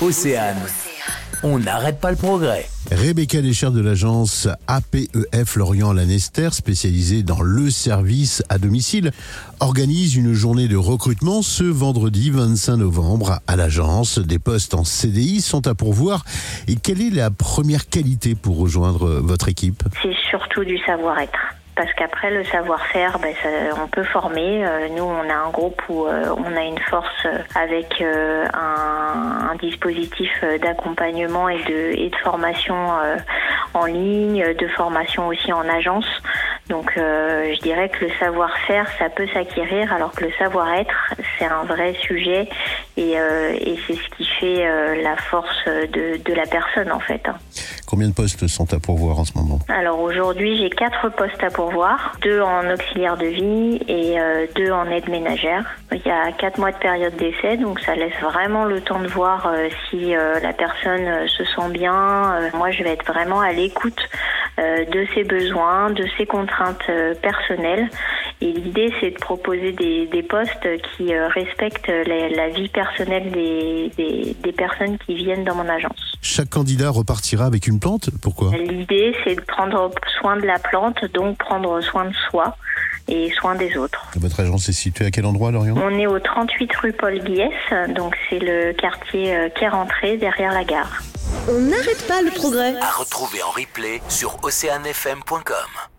Océane. On n'arrête pas le progrès. Rebecca Deschères de l'agence APEF Lorient Lanester, spécialisée dans le service à domicile, organise une journée de recrutement ce vendredi 25 novembre à l'agence. Des postes en CDI sont à pourvoir. Et quelle est la première qualité pour rejoindre votre équipe? C'est surtout du savoir-être parce qu'après le savoir-faire, ben, on peut former. Euh, nous, on a un groupe où euh, on a une force euh, avec un, un, dispositif d'accompagnement et de, et de formation en ligne, de formation aussi en agence. Donc je dirais que le savoir-faire, ça peut s'acquérir, alors que le savoir-être, c'est un vrai sujet et, et c'est ce qui fait la force de, de, la personne en fait. Combien de postes sont à pourvoir en ce moment? Alors aujourd'hui, j'ai quatre postes à pourvoir, deux en auxiliaire de vie et euh, deux en aide ménagère. Il y a quatre mois de période d'essai, donc ça laisse vraiment le temps de voir euh, si euh, la personne se sent bien. moi, je vais être vraiment à l'écoute de ses besoins, de ses contraintes personnelles. Et l'idée, c'est de proposer des, des postes qui respectent la, la, vie personnelle des, des, des personnes qui viennent dans mon agence. Chaque candidat repartira avec une plante Pourquoi? L'idée, c'est de prendre soin de la plante, donc prendre soin de soi et soin des autres. Votre agence est située à quel endroit, Lorient? On est au 38 rue Paul Guiès, donc c'est le quartier euh, qui est rentré derrière la gare. On n'arrête pas le progrès. À retrouver en replay sur oceanfm.com.